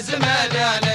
زمان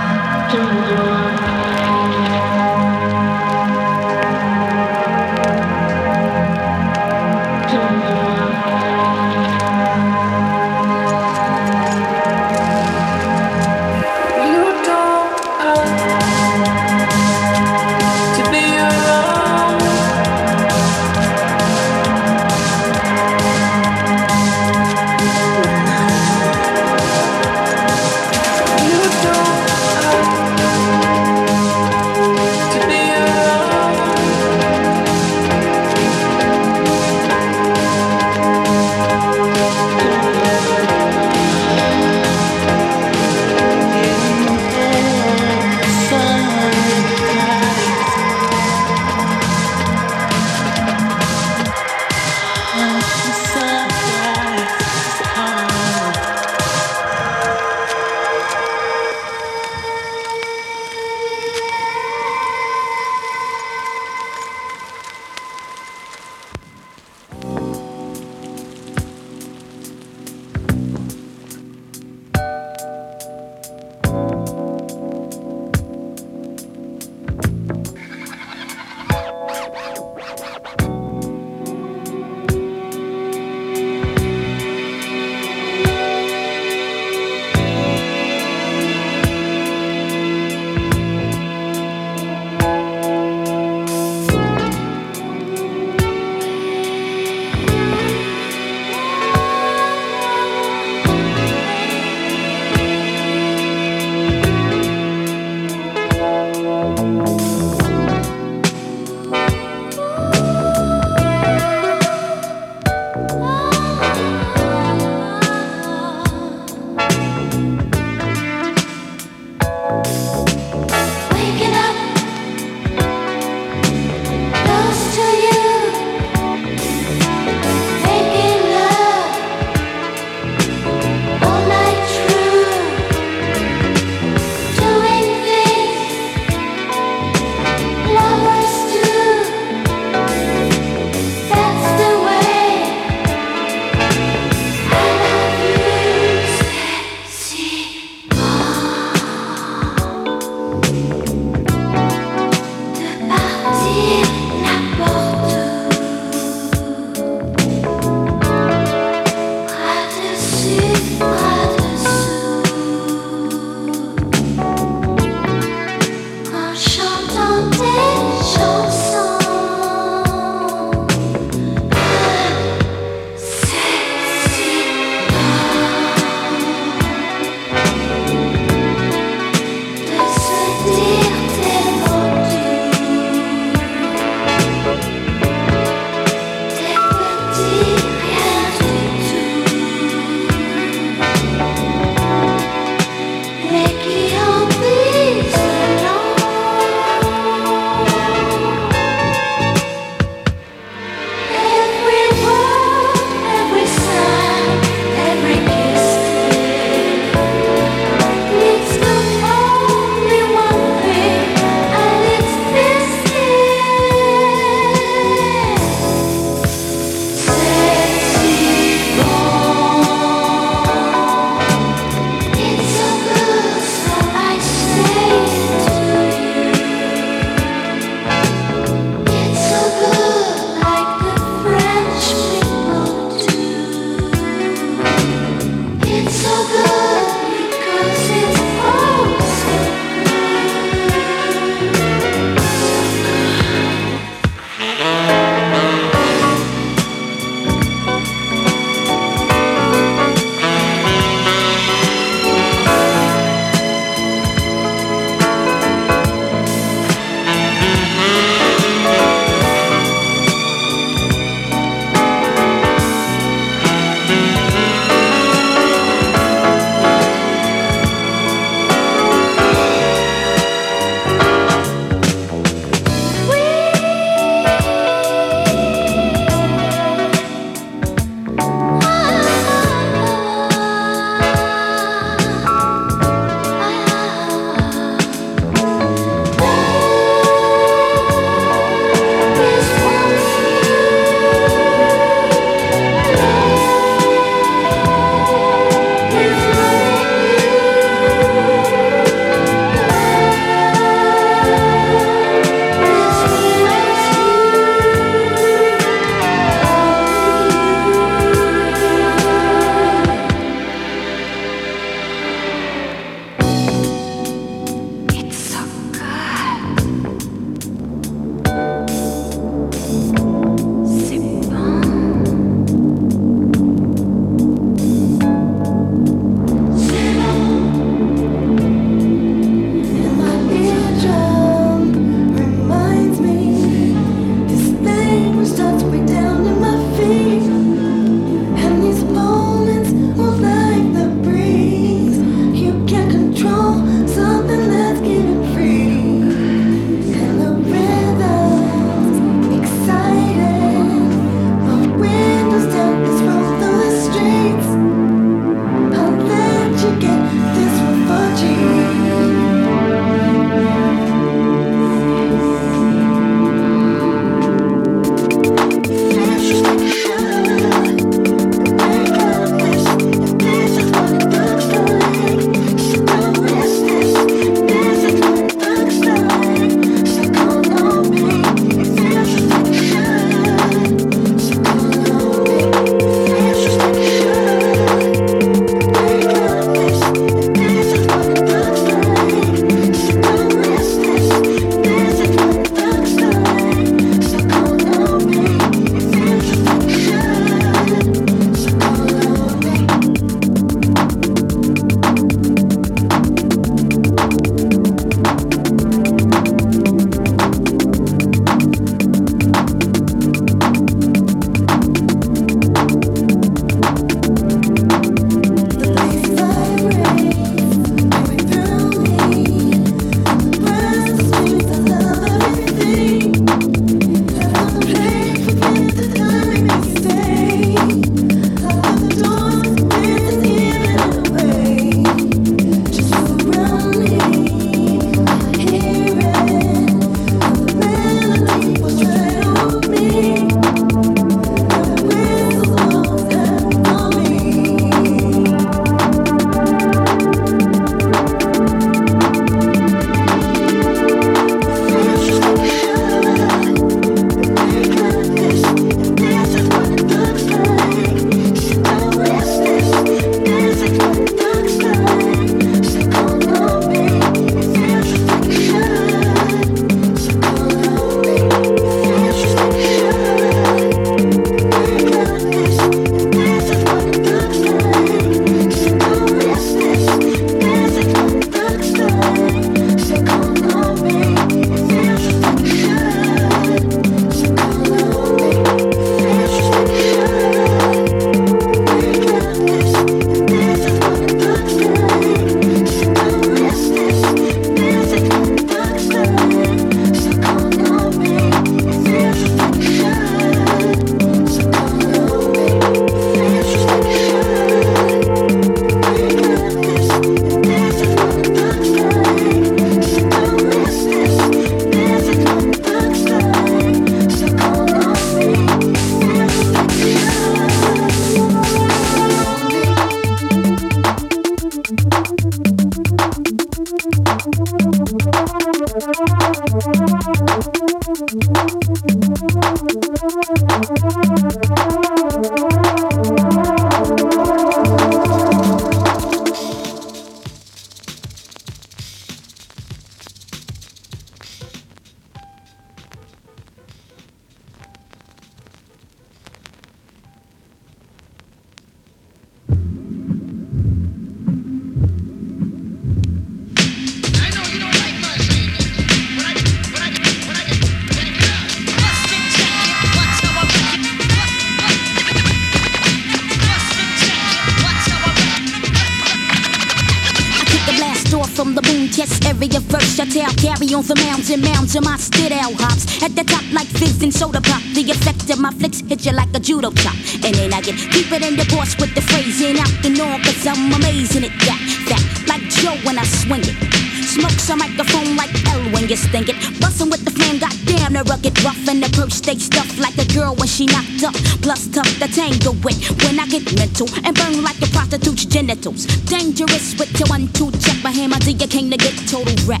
on for mountain, mountain, my stid out hops. At the top like fizz and soda pop. The effect of my flicks hit you like a judo chop. And then I get keep it in the boss with the phrasing out the norm. Cause I'm amazing at that. Fat like Joe when I swing it. Smokes a microphone like L when you sting it. Bustin' with the flame, goddamn, the rugged rough and the perch stay stuffed like a girl when she knocked up. Plus tough to tangle with when I get mental and burn like a prostitute's genitals. Dangerous with your one two check my hammer till you came to get total wreck.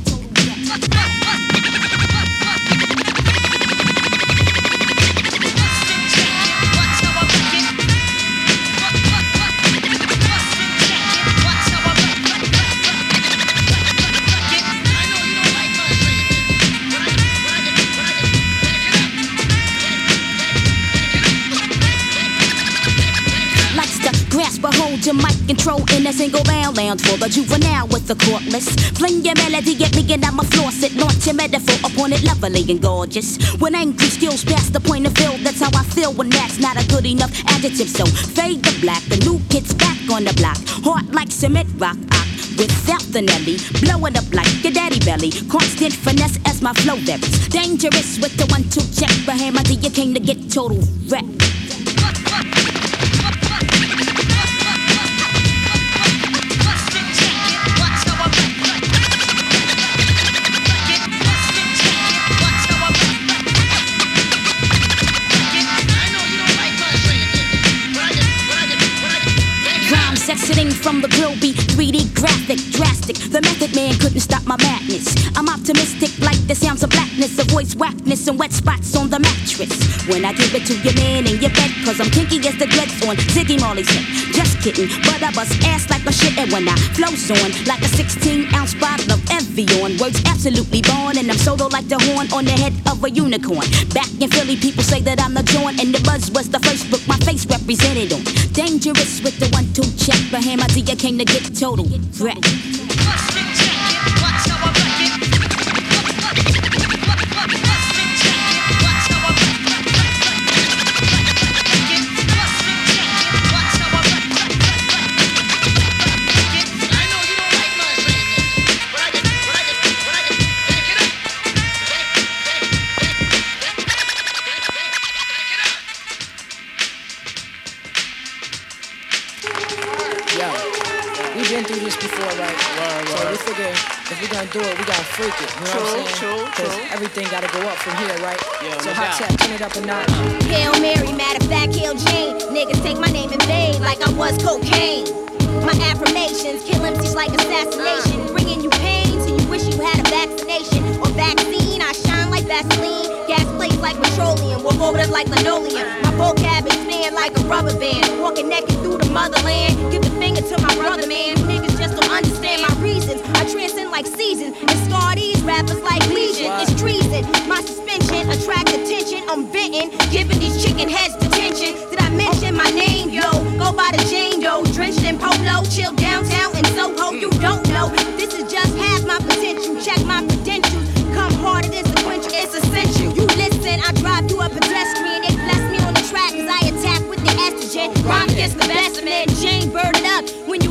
¡Ah! Control in a single bound lounge for the juvenile with the courtless. Fling your melody at me and I'ma floss it. Launch your metaphor upon it, lovely and gorgeous. When angry skills past the point of fill, that's how I feel when that's not a good enough adjective. So fade the black, the new kid's back on the block. Heart like cement rock. I Without the Nelly, blowing up like your daddy belly. Constant finesse as my flow varies. Dangerous with the one two check for hammer till you came to get total wreck. From the grill be 3D graphic, drastic. The method man couldn't stop my madness. I'm optimistic like the sounds of blackness, the voice whackness, and wet spots on the mattress. When I give it to your man in your bed, cause I'm kinky as the dreads on Ziggy Marley's head. Just kidding, but I bust ass like a shit, and when I flows on like a 16 ounce bottle of Evian. Words absolutely born, and I'm solo like the horn on the head of a unicorn. Back in Philly, people say that I'm the joint, and the buzz was the first book my face represented on. Dangerous with the one two check, but see you came to get total wreck. Yeah, so no hot doubt. tap, turn it up a notch. Hail Mary, matter of fact, Hail Jane. Niggas take my name in vain like I was cocaine. My affirmations kill MCs like assassination. Uh. Bringing you pain till you wish you had a vaccination or vaccine. I shine like Vaseline. Gas plates like petroleum. Walk over like linoleum. Uh. My vocab expand like a rubber band. Walking naked through the motherland. Give the finger to my brother, man. Niggas just don't understand my reasons. I transcend like seasons and scar these rappers like legion. It's treason. My suspension attract attention. I'm venting, giving these chicken heads detention. Did I mention my name, yo? Go by the Jane Doe, drenched in polo, chill downtown in Soho. You don't know. This is just half my potential. Check my credentials. Come harder than sequential. It's essential. You listen, I drive you a pedestrian. They bless me on the track as I attack with the estrogen. Rhyme gets the best of men. Jane bird it up. When you it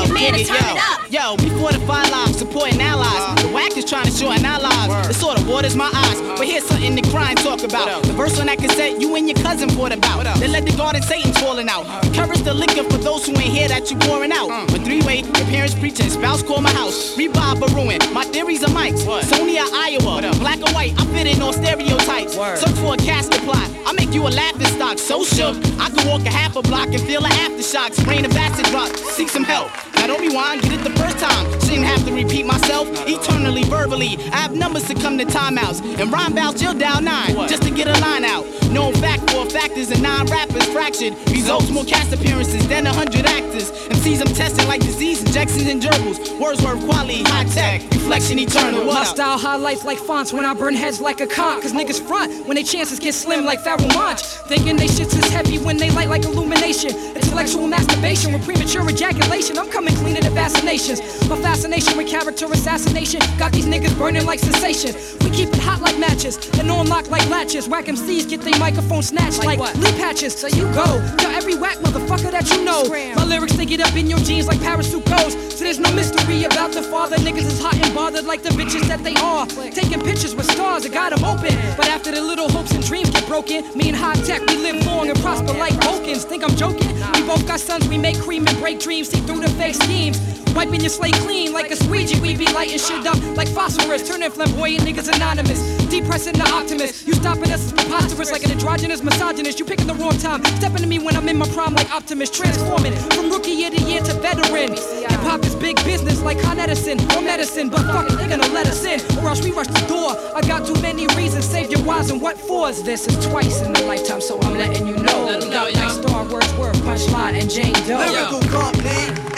the your man to dig turn it up. Yo, before the five lives, supporting allies. the whack is trying to shorten our lives. It sort of borders my eyes. But here's something to cry and talk about. The verse on that cassette, you and your cousin fought about. They let the garden Satan's falling out. Encourage the liquor for those who ain't hear that you pouring out. When three way, your parents preaching, spouse call my house. Revive a ruin. My theories are mics. Sony or Iowa. Black or white, I fit in all stereotypes. Search for a casket plot. I make you a laughing stock. So shook, I could walk a half a block and feel the aftershocks. Rain of acid drop. Seek some help. Thank you. Now don't rewind, get it the first time. Shouldn't have to repeat myself eternally, verbally. I have numbers to come to timeouts. And rhyme bouts, you'll dial nine just to get a line out. Known fact for factors and nine rappers fractured. Results more cast appearances than a hundred actors. MCs I'm testing like disease injections and gerbils. Wordsworth quality, Hi-Tek, reflection eternal. What My up? style highlights like fonts when I burn heads like a con. Cause niggas front when they chances get slim like Pharoahe Monch. Thinking they shits is heavy when they light like illumination. Intellectual masturbation with premature ejaculation. I'm coming clean at vaccinations. My fascination with character assassination got these niggas burning like sensation. We keep it hot like matches and on lock like latches. Whack MCs get their microphone snatched like, lip patches. So you go to every whack motherfucker that you know. My lyrics they get up in your jeans like parachute goes. So there's no mystery about the father. Niggas is hot and bothered like the bitches that they are. Taking pictures with stars that got them open. But after the little hopes and dreams get broken, me and Hi-Tek, we live long and prosper like Vulcans. Think I'm joking? We both got sons, we make cream and break dreams. See through the fake schemes. Wiping your slate clean like a squeegee. We be lighting shit up like phosphorus. Turning flamboyant niggas anonymous. Depressing the optimist. You stopping us is preposterous like an androgynous misogynist. You picking the wrong time. Stepping to me when I'm in my prime like Optimus. Transforming from rookie of the year to veteran. Hip hop is big business like Con Edison or medicine. But fuck it, they gonna let us in. Or else we rush the door. I got too many reasons. Save your whys and what fors. This is twice in a lifetime, so I'm letting you know. Know, Got yo. like Star Wordsworth, Punchline, and Jane Doe. Lyrical we.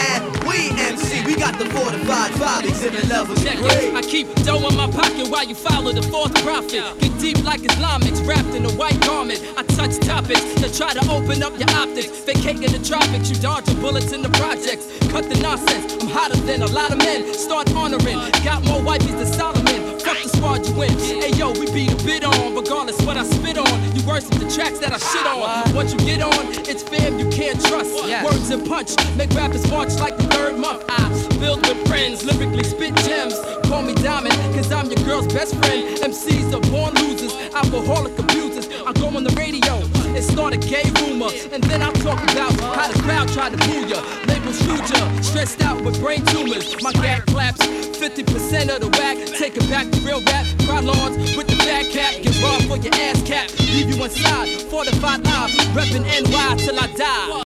We got the fortified five exhibit levels. Check Great. it. I keep dough in my pocket while you follow the fourth prophet. Get deep like Islamics wrapped in a white garment. I touch topics to try to open up your optics. Vacating the tropics, you dodging bullets in the projects. Cut the nonsense. I'm hotter than a lot of men. Start honoring. Got more wifeys than Solomon. Fuck the squad you in. Hey yo, we beat a bit on. Regardless what I spit on. You worse than the tracks that I shit on. What you get on, it's fam you can't trust. Words and punch make rappers march like the third month. I build with friends, lyrically spit gems. Call me Diamond, cause I'm your girl's best friend. MCs are born losers, alcoholic abusers. I go on the radio and start a gay rumor. And then I talk about how the crowd tried to boo ya. Labels ya, stressed out with brain tumors. My gag claps, 50% of the whack. Take it back to real rap. Cry lawns with the fat cap. Get robbed for your ass cap. Leave you inside, fortified live. Reppin' NY till I die.